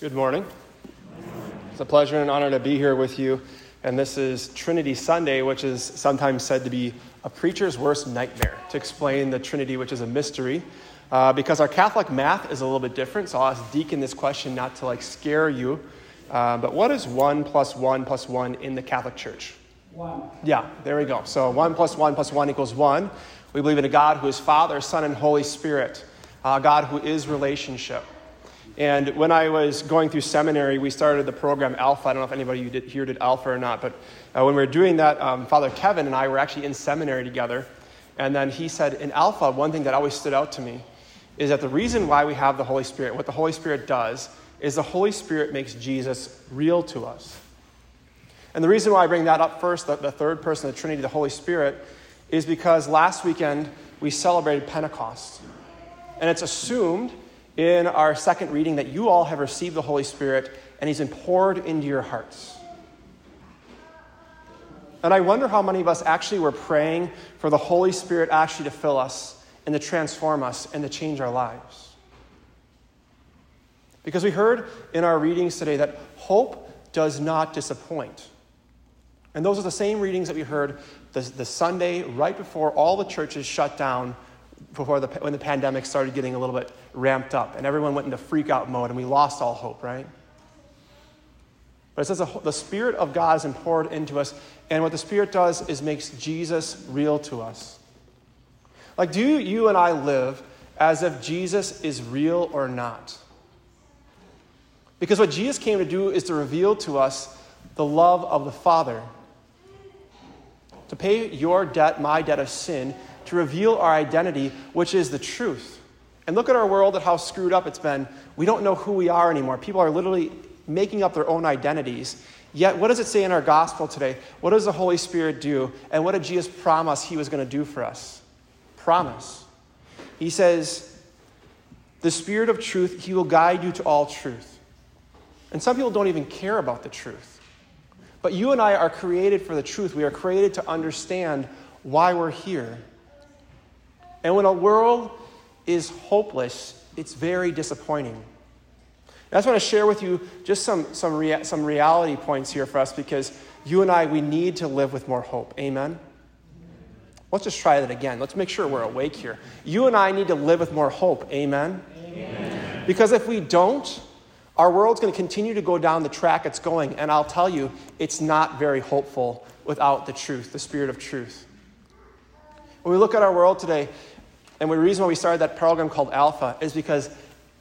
Good morning. It's a pleasure and an honor to be here with you. And this is Trinity Sunday, which is sometimes said to be a preacher's worst nightmare to explain the Trinity, which is a mystery. Uh, because our Catholic math is a little bit different, so I'll ask Deacon this question not to like scare you. Uh, but what is 1 plus 1 plus 1 in the Catholic Church? 1. Yeah, there we go. So 1 plus 1 plus 1 equals 1. We believe in a God who is Father, Son, and Holy Spirit, a God who is relationship. And when I was going through seminary, we started the program Alpha. I don't know if anybody did, here did Alpha or not, but uh, when we were doing that, um, Father Kevin and I were actually in seminary together. And then he said, in Alpha, one thing that always stood out to me is that the reason why we have the Holy Spirit, what the Holy Spirit does, is the Holy Spirit makes Jesus real to us. And the reason why I bring that up first, the, the third person of the Trinity, the Holy Spirit, is because last weekend we celebrated Pentecost. And it's assumed in our second reading that you all have received the Holy Spirit and He's been poured into your hearts. And I wonder how many of us actually were praying for the Holy Spirit actually to fill us and to transform us and to change our lives. Because we heard in our readings today that hope does not disappoint. And those are the same readings that we heard the, the Sunday right before all the churches shut down before the, when the pandemic started getting a little bit ramped up and everyone went into freak out mode and we lost all hope, right? But it says the, the Spirit of God is poured into us, and what the Spirit does is makes Jesus real to us. Like, do you and I live as if Jesus is real or not? Because what Jesus came to do is to reveal to us the love of the Father. To pay your debt, my debt of sin, to reveal our identity, which is the truth. And look at our world at how screwed up it's been. We don't know who we are anymore. People are literally making up their own identities. Yet, what does it say in our gospel today? What does the Holy Spirit do? And what did Jesus promise he was going to do for us? Promise. He says, The Spirit of truth, he will guide you to all truth. And some people don't even care about the truth. But you and I are created for the truth. We are created to understand why we're here. And when a world is hopeless, it's very disappointing. I just want to share with you just some, some, rea- some reality points here for us because you and I, we need to live with more hope. Amen? Let's just try that again. Let's make sure we're awake here. You and I need to live with more hope. Amen? Amen. Because if we don't, our world's going to continue to go down the track it's going. And I'll tell you, it's not very hopeful without the truth, the spirit of truth. When we look at our world today, and the reason why we started that program called Alpha is because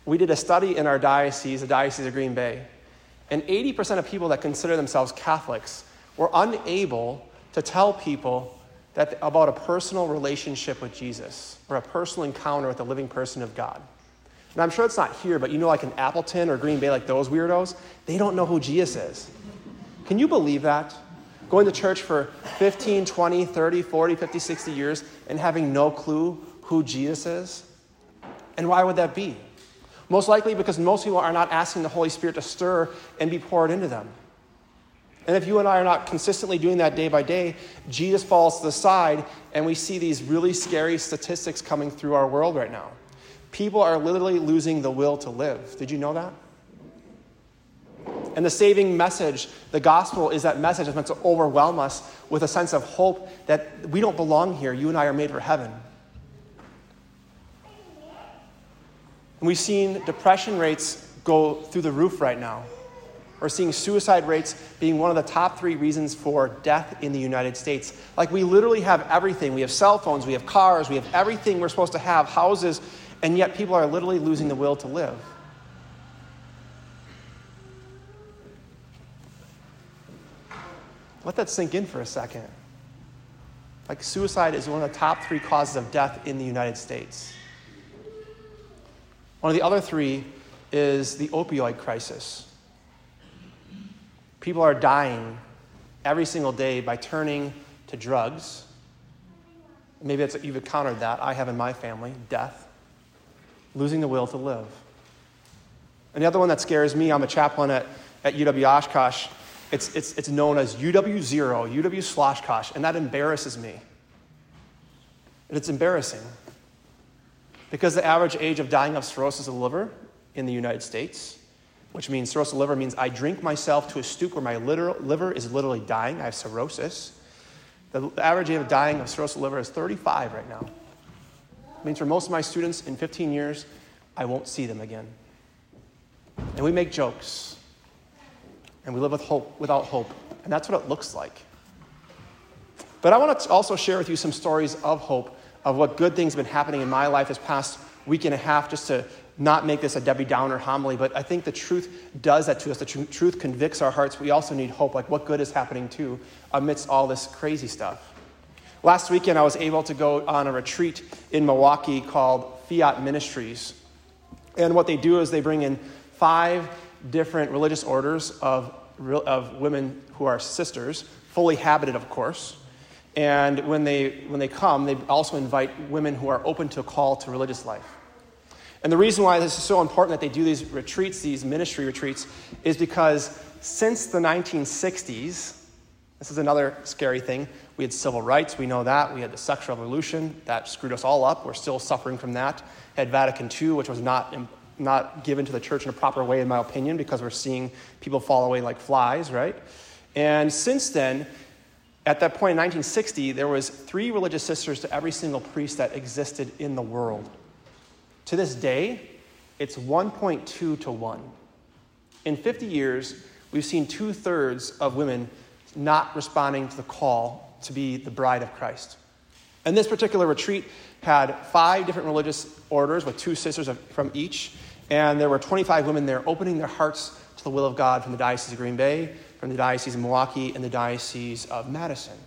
we did a study in our diocese, the Diocese of Green Bay, and 80% of people that consider themselves Catholics were unable to tell people that, about a personal relationship with Jesus or a personal encounter with the living person of God. And I'm sure it's not here, but you know, like in Appleton or Green Bay, like those weirdos, they don't know who Jesus is. Can you believe that? Going to church for 15, 20, 30, 40, 50, 60 years and having no clue who Jesus is? And why would that be? Most likely because most people are not asking the Holy Spirit to stir and be poured into them. And if you and I are not consistently doing that day by day, Jesus falls to the side, and we see these really scary statistics coming through our world right now. People are literally losing the will to live. Did you know that? And the saving message, the gospel, is that message that's meant to overwhelm us with a sense of hope that we don't belong here. You and I are made for heaven. And we've seen depression rates go through the roof right now. We're seeing suicide rates being one of the top three reasons for death in the United States. Like, we literally have everything. We have cell phones, we have cars, we have everything we're supposed to have, houses, and yet people are literally losing the will to live. Let that sink in for a second. Like, suicide is one of the top three causes of death in the United States. One of the other three is the opioid crisis. People are dying every single day by turning to drugs. Maybe you've encountered that. I have in my family death, losing the will to live. And the other one that scares me, I'm a chaplain at, at UW Oshkosh. It's, it's, it's known as UW Zero, UW Sloshkosh, and that embarrasses me. And it's embarrassing because the average age of dying of cirrhosis of the liver in the United States which means cirrhosis of the liver means I drink myself to a stoop where my liver is literally dying. I have cirrhosis. The average age of dying of cirrhosis of the liver is 35 right now. It means for most of my students in 15 years, I won't see them again. And we make jokes. And we live with hope without hope. And that's what it looks like. But I want to also share with you some stories of hope, of what good things have been happening in my life this past week and a half, just to not make this a Debbie Downer homily. But I think the truth does that to us. The tr- truth convicts our hearts. We also need hope, like what good is happening too, amidst all this crazy stuff. Last weekend, I was able to go on a retreat in Milwaukee called Fiat Ministries. And what they do is they bring in five different religious orders of, of women who are sisters, fully habited, of course. And when they, when they come, they also invite women who are open to a call to religious life. And the reason why this is so important that they do these retreats, these ministry retreats, is because since the 1960s, this is another scary thing. We had civil rights, we know that. We had the sexual revolution, that screwed us all up. We're still suffering from that. Had Vatican II, which was not, not given to the church in a proper way, in my opinion, because we're seeing people fall away like flies, right? And since then, at that point in 1960, there was three religious sisters to every single priest that existed in the world. To this day, it's 1.2 to 1. In 50 years, we've seen two thirds of women not responding to the call to be the bride of Christ. And this particular retreat had five different religious orders with two sisters from each, and there were 25 women there opening their hearts to the will of God from the Diocese of Green Bay, from the Diocese of Milwaukee, and the Diocese of Madison.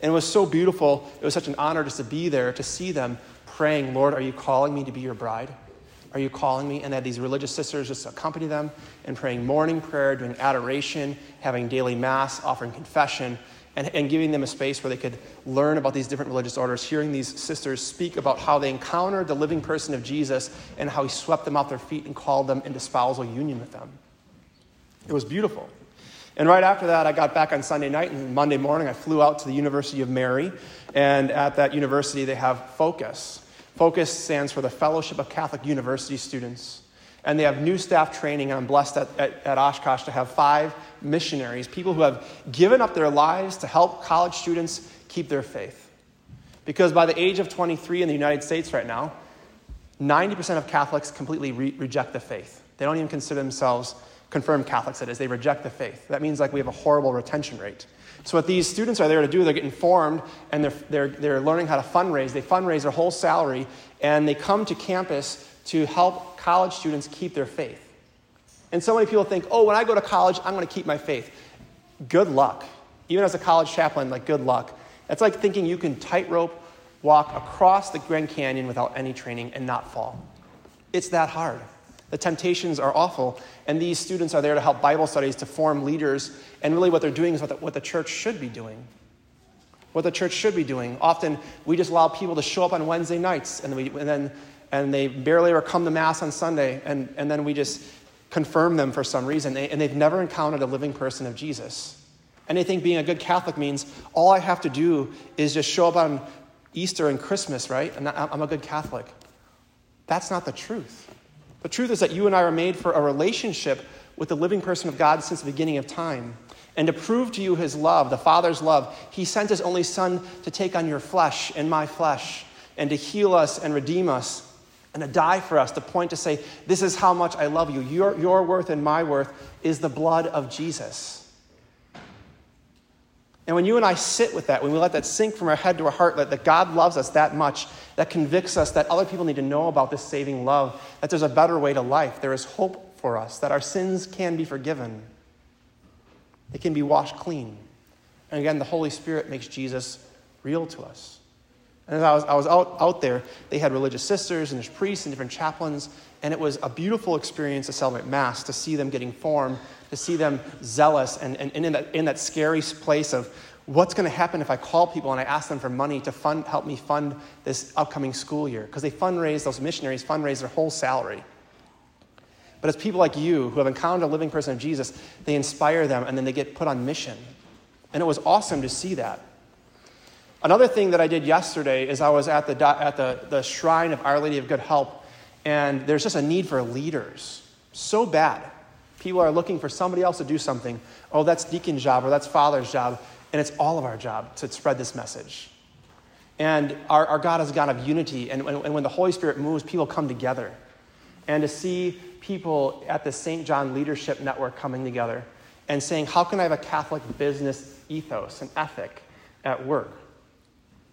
And it was so beautiful. It was such an honor just to be there, to see them praying, Lord, are you calling me to be your bride? Are you calling me? And had these religious sisters just accompany them and praying morning prayer, doing adoration, having daily mass, offering confession, and, and giving them a space where they could learn about these different religious orders, hearing these sisters speak about how they encountered the living person of Jesus and how he swept them off their feet and called them into spousal union with them. It was beautiful. And right after that, I got back on Sunday night, and Monday morning, I flew out to the University of Mary. And at that university, they have Focus. Focus stands for the Fellowship of Catholic University Students. And they have new staff training, and I'm blessed at, at, at Oshkosh to have five missionaries, people who have given up their lives to help college students keep their faith. Because by the age of 23 in the United States right now, 90% of Catholics completely re- reject the faith. They don't even consider themselves confirmed Catholics, that is. They reject the faith. That means like we have a horrible retention rate. So what these students are there to do, they're getting formed and they're, they're, they're learning how to fundraise. They fundraise their whole salary and they come to campus to help college students keep their faith. And so many people think, oh, when I go to college, I'm going to keep my faith. Good luck. Even as a college chaplain, like good luck. It's like thinking you can tightrope walk across the Grand Canyon without any training and not fall. It's that hard. The temptations are awful, and these students are there to help Bible studies, to form leaders, and really what they're doing is what the, what the church should be doing. What the church should be doing. Often we just allow people to show up on Wednesday nights, and, we, and then and they barely ever come to Mass on Sunday, and, and then we just confirm them for some reason, they, and they've never encountered a living person of Jesus. And they think being a good Catholic means all I have to do is just show up on Easter and Christmas, right? And I'm a good Catholic. That's not the truth. The truth is that you and I are made for a relationship with the living person of God since the beginning of time. And to prove to you his love, the Father's love, he sent his only Son to take on your flesh and my flesh and to heal us and redeem us and to die for us, to point to say, This is how much I love you. Your, your worth and my worth is the blood of Jesus. And when you and I sit with that, when we let that sink from our head to our heart, that, that God loves us that much, that convicts us that other people need to know about this saving love, that there's a better way to life, there is hope for us, that our sins can be forgiven, they can be washed clean. And again, the Holy Spirit makes Jesus real to us. And as I was, I was out, out there, they had religious sisters and there's priests and different chaplains, and it was a beautiful experience to celebrate Mass, to see them getting formed, to see them zealous, and, and, and in, that, in that scary place of what's going to happen if I call people and I ask them for money to fund, help me fund this upcoming school year. Because they fundraise, those missionaries fundraise their whole salary. But as people like you who have encountered a living person of Jesus, they inspire them and then they get put on mission. And it was awesome to see that. Another thing that I did yesterday is I was at the, at the, the shrine of Our Lady of Good Help, and there's just a need for leaders. So bad. People are looking for somebody else to do something. Oh, that's deacon's job or that's father's job. And it's all of our job to spread this message. And our, our God is a God of unity. And, and, and when the Holy Spirit moves, people come together. And to see people at the St. John Leadership Network coming together and saying, How can I have a Catholic business ethos and ethic at work?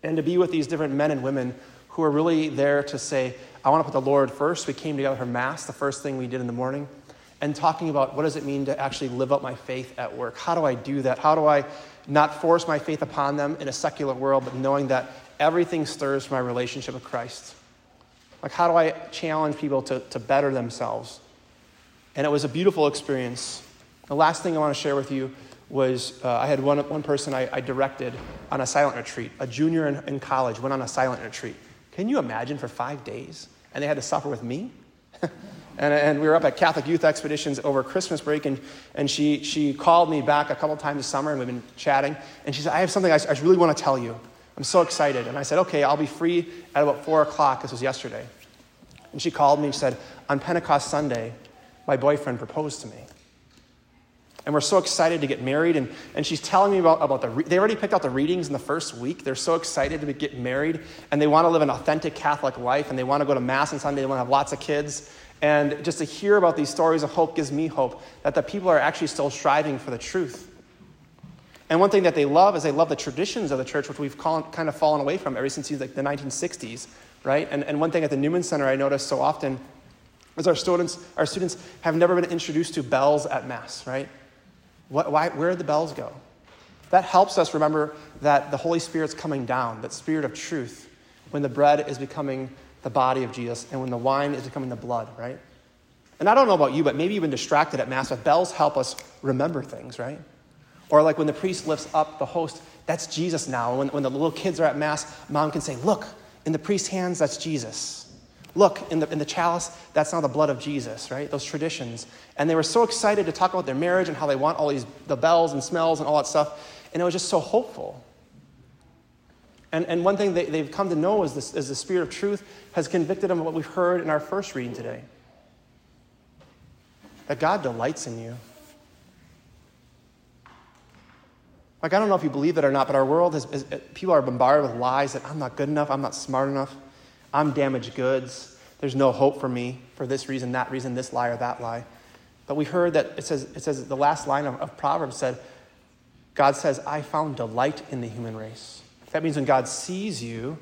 And to be with these different men and women who are really there to say, I want to put the Lord first. We came together for Mass, the first thing we did in the morning, and talking about what does it mean to actually live out my faith at work? How do I do that? How do I not force my faith upon them in a secular world, but knowing that everything stirs my relationship with Christ? Like, how do I challenge people to, to better themselves? And it was a beautiful experience. The last thing I want to share with you was uh, I had one, one person I, I, directed on a silent retreat. A junior in, in, college went on a silent retreat. Can you imagine for five days? And they had to suffer with me? and, and, we were up at Catholic Youth Expeditions over Christmas break, and, and she, she called me back a couple times this summer, and we've been chatting. And she said, I have something I, I really want to tell you. I'm so excited. And I said, okay, I'll be free at about 4 o'clock. This was yesterday. And she called me and said, on Pentecost Sunday, my boyfriend proposed to me. And we're so excited to get married. And, and she's telling me about, about the, re- they already picked out the readings in the first week. They're so excited to get married. And they want to live an authentic Catholic life. And they want to go to Mass on Sunday. They want to have lots of kids. And just to hear about these stories of hope gives me hope that the people are actually still striving for the truth. And one thing that they love is they love the traditions of the church, which we've kind of fallen away from ever since like the 1960s, right? And, and one thing at the Newman Center I notice so often is our students, our students have never been introduced to bells at Mass, right? What, why, where did the bells go? That helps us remember that the Holy Spirit's coming down, that spirit of truth, when the bread is becoming the body of Jesus and when the wine is becoming the blood, right? And I don't know about you, but maybe you've been distracted at Mass, but bells help us remember things, right? Or like when the priest lifts up the host, that's Jesus now. When, when the little kids are at Mass, mom can say, Look, in the priest's hands, that's Jesus. Look, in the, in the chalice, that's now the blood of Jesus, right? Those traditions. And they were so excited to talk about their marriage and how they want all these, the bells and smells and all that stuff. And it was just so hopeful. And, and one thing they, they've come to know is, this, is the Spirit of truth has convicted them of what we've heard in our first reading today that God delights in you. Like, I don't know if you believe it or not, but our world is, people are bombarded with lies that I'm not good enough, I'm not smart enough. I'm damaged goods. There's no hope for me for this reason, that reason, this lie or that lie. But we heard that it says, it says the last line of, of Proverbs said, God says, I found delight in the human race. That means when God sees you,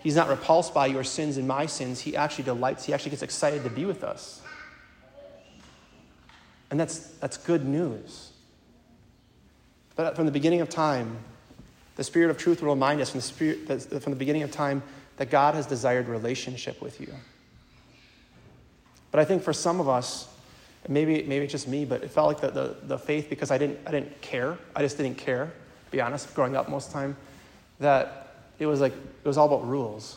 He's not repulsed by your sins and my sins. He actually delights, He actually gets excited to be with us. And that's, that's good news. But from the beginning of time, the Spirit of truth will remind us from the, spirit, from the beginning of time that God has desired relationship with you. But I think for some of us, maybe, maybe it's just me, but it felt like the, the, the faith, because I didn't, I didn't care, I just didn't care, to be honest, growing up most of the time, that it was like, it was all about rules.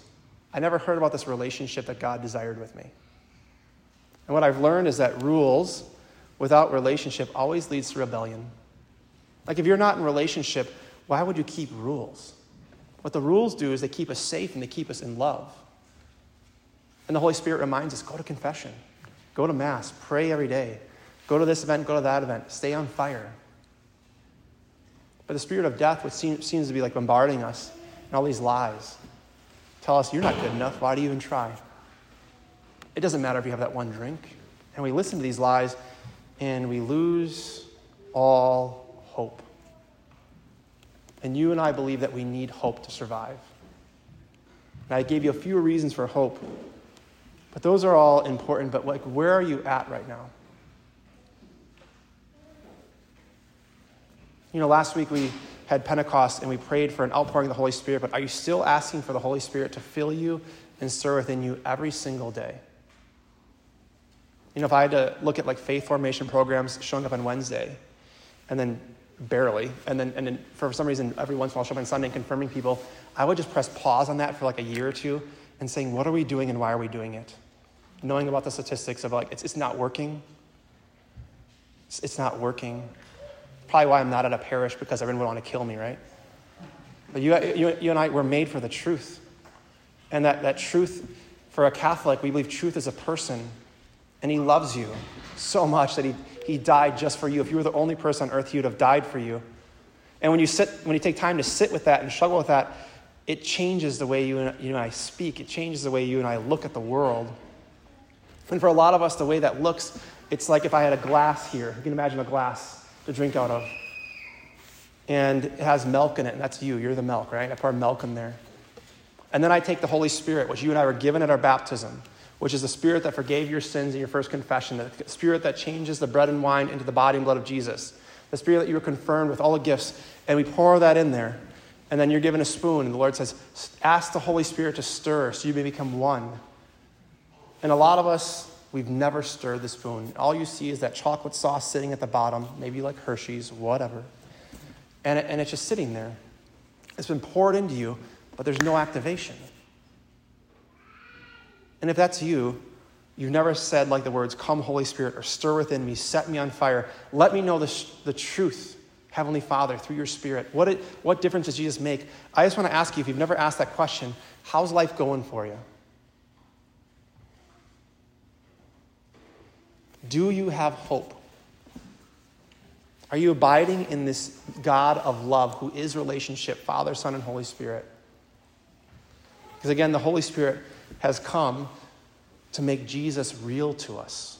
I never heard about this relationship that God desired with me. And what I've learned is that rules without relationship always leads to rebellion. Like if you're not in relationship, why would you keep rules? What the rules do is they keep us safe and they keep us in love. And the Holy Spirit reminds us go to confession, go to Mass, pray every day, go to this event, go to that event, stay on fire. But the spirit of death, which seems, seems to be like bombarding us and all these lies, tell us, you're not good enough. Why do you even try? It doesn't matter if you have that one drink. And we listen to these lies and we lose all hope. And you and I believe that we need hope to survive. And I gave you a few reasons for hope, but those are all important. But like, where are you at right now? You know, last week we had Pentecost and we prayed for an outpouring of the Holy Spirit, but are you still asking for the Holy Spirit to fill you and stir within you every single day? You know, if I had to look at like faith formation programs showing up on Wednesday and then barely. And then, and then for some reason, every once in a while, on Sunday and confirming people, I would just press pause on that for like a year or two and saying, what are we doing and why are we doing it? Knowing about the statistics of like, it's, it's not working. It's, it's not working. Probably why I'm not at a parish because everyone would want to kill me, right? But you, you, you and I were made for the truth. And that, that truth, for a Catholic, we believe truth is a person. And he loves you so much that he, He died just for you. If you were the only person on earth, He would have died for you. And when you sit, when you take time to sit with that and struggle with that, it changes the way you and, you and I speak. It changes the way you and I look at the world. And for a lot of us, the way that looks, it's like if I had a glass here. You can imagine a glass to drink out of. And it has milk in it, and that's you. You're the milk, right? I pour milk in there. And then I take the Holy Spirit, which you and I were given at our baptism, which is the Spirit that forgave your sins in your first confession, the Spirit that changes the bread and wine into the body and blood of Jesus, the Spirit that you were confirmed with all the gifts. And we pour that in there. And then you're given a spoon, and the Lord says, Ask the Holy Spirit to stir so you may become one. And a lot of us, we've never stirred the spoon. All you see is that chocolate sauce sitting at the bottom, maybe like Hershey's, whatever. And, it, and it's just sitting there. It's been poured into you, but there's no activation. And if that's you, you've never said like the words, Come, Holy Spirit, or stir within me, set me on fire. Let me know the, the truth Heavenly Father, through your Spirit? What, it, what difference does Jesus make? I just want to ask you, if you've never asked that question, how's life going for you? Do you have hope? Are you abiding in this God of love who is relationship, Father, Son, and Holy Spirit? Because again, the Holy Spirit has come to make Jesus real to us.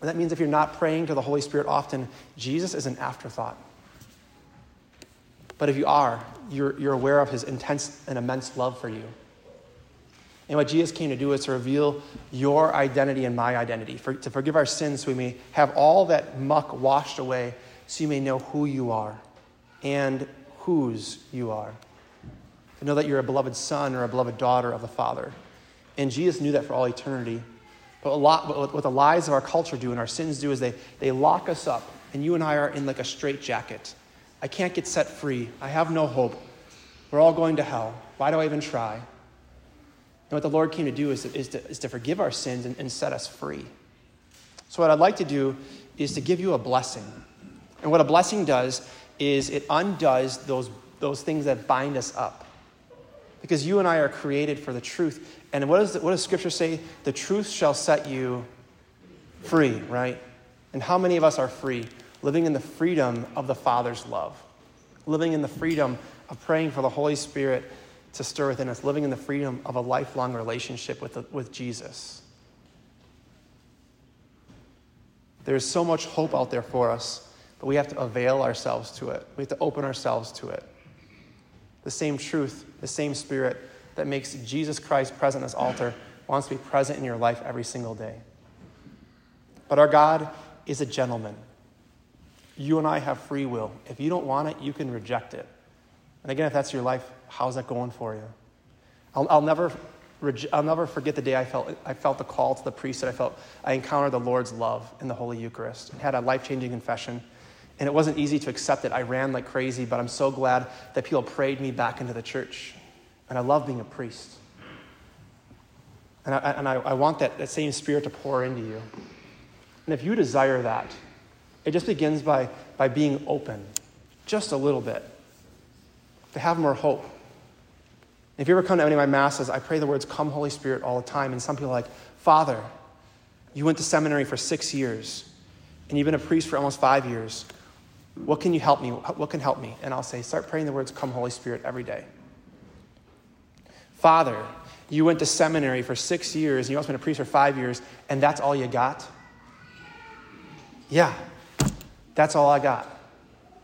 And that means if you're not praying to the Holy Spirit often, Jesus is an afterthought. But if you are, you're, you're aware of his intense and immense love for you. And what Jesus came to do is to reveal your identity and my identity, for, to forgive our sins so we may have all that muck washed away, so you may know who you are and whose you are. To know that you're a beloved son or a beloved daughter of the Father. And Jesus knew that for all eternity. But a lot, what the lies of our culture do and our sins do is they, they lock us up, and you and I are in like a straitjacket. I can't get set free. I have no hope. We're all going to hell. Why do I even try? And what the Lord came to do is, is, to, is to forgive our sins and, and set us free. So, what I'd like to do is to give you a blessing. And what a blessing does is it undoes those, those things that bind us up. Because you and I are created for the truth. And what, is, what does Scripture say? The truth shall set you free, right? And how many of us are free? Living in the freedom of the Father's love, living in the freedom of praying for the Holy Spirit to stir within us, living in the freedom of a lifelong relationship with, the, with Jesus. There's so much hope out there for us, but we have to avail ourselves to it. We have to open ourselves to it. The same truth, the same spirit that makes Jesus Christ present this altar wants to be present in your life every single day. But our God is a gentleman. You and I have free will. If you don't want it, you can reject it. And again, if that's your life, how's that going for you? I'll, I'll never, I'll never forget the day I felt, I felt the call to the priesthood. I felt I encountered the Lord's love in the Holy Eucharist and had a life changing confession. And it wasn't easy to accept it. I ran like crazy, but I'm so glad that people prayed me back into the church. And I love being a priest. And I, and I, I want that, that same spirit to pour into you. And if you desire that, it just begins by, by being open, just a little bit, to have more hope. If you ever come to any of my masses, I pray the words, Come, Holy Spirit, all the time. And some people are like, Father, you went to seminary for six years, and you've been a priest for almost five years. What can you help me? What can help me? And I'll say, Start praying the words, Come, Holy Spirit, every day. Father, you went to seminary for six years, and you also been a priest for five years, and that's all you got? Yeah, that's all I got.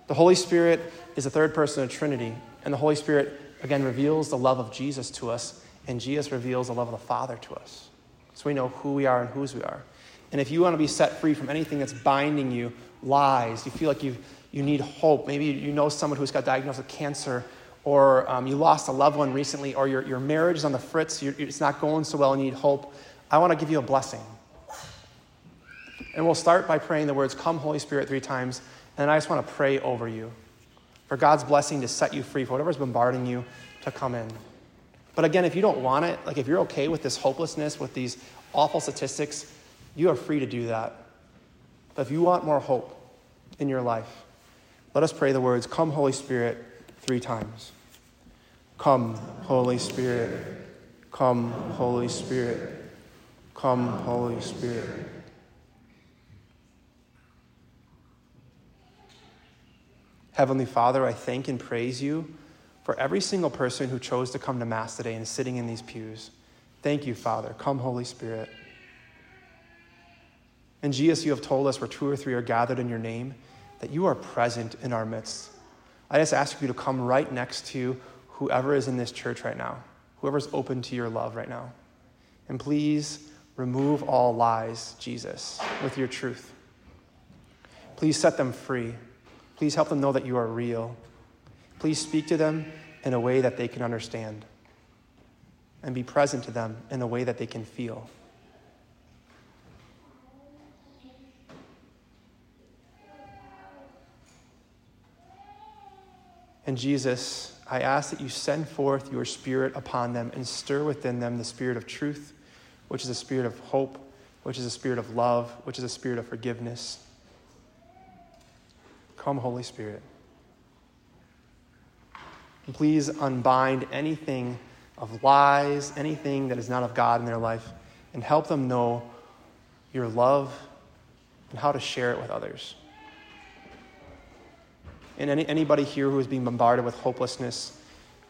The Holy Spirit is the third person of the Trinity, and the Holy Spirit, again, reveals the love of Jesus to us, and Jesus reveals the love of the Father to us. So we know who we are and whose we are. And if you want to be set free from anything that's binding you, lies, you feel like you you need hope, maybe you know someone who's got diagnosed with cancer or um, you lost a loved one recently, or your, your marriage is on the fritz, it's not going so well, and you need hope, I want to give you a blessing. And we'll start by praying the words, Come, Holy Spirit, three times. And I just want to pray over you for God's blessing to set you free, for whatever's bombarding you to come in. But again, if you don't want it, like if you're okay with this hopelessness, with these awful statistics, you are free to do that. But if you want more hope in your life, let us pray the words, Come, Holy Spirit, three times. Come, Holy Spirit. Come, Holy Spirit. Come, Holy Spirit. Heavenly Father, I thank and praise you for every single person who chose to come to Mass today and sitting in these pews. Thank you, Father. Come, Holy Spirit. And Jesus, you have told us where two or three are gathered in your name, that you are present in our midst. I just ask you to come right next to whoever is in this church right now, whoever's open to your love right now. And please remove all lies, Jesus, with your truth. Please set them free. Please help them know that you are real. Please speak to them in a way that they can understand and be present to them in a way that they can feel. And Jesus, I ask that you send forth your spirit upon them and stir within them the spirit of truth, which is a spirit of hope, which is a spirit of love, which is a spirit of forgiveness. Come, Holy Spirit. And please unbind anything of lies, anything that is not of God in their life, and help them know your love and how to share it with others. And any, anybody here who is being bombarded with hopelessness,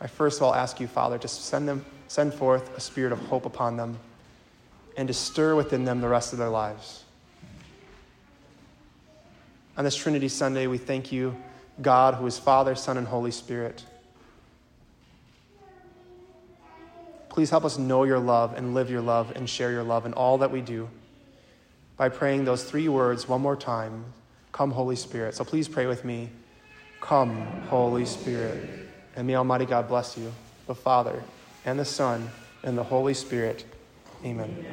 I first of all ask you, Father, to send them, send forth a spirit of hope upon them and to stir within them the rest of their lives. On this Trinity Sunday, we thank you, God, who is Father, Son, and Holy Spirit. Please help us know your love and live your love and share your love in all that we do by praying those three words one more time Come, Holy Spirit. So please pray with me. Come, Holy Spirit. And may Almighty God bless you, the Father, and the Son, and the Holy Spirit. Amen.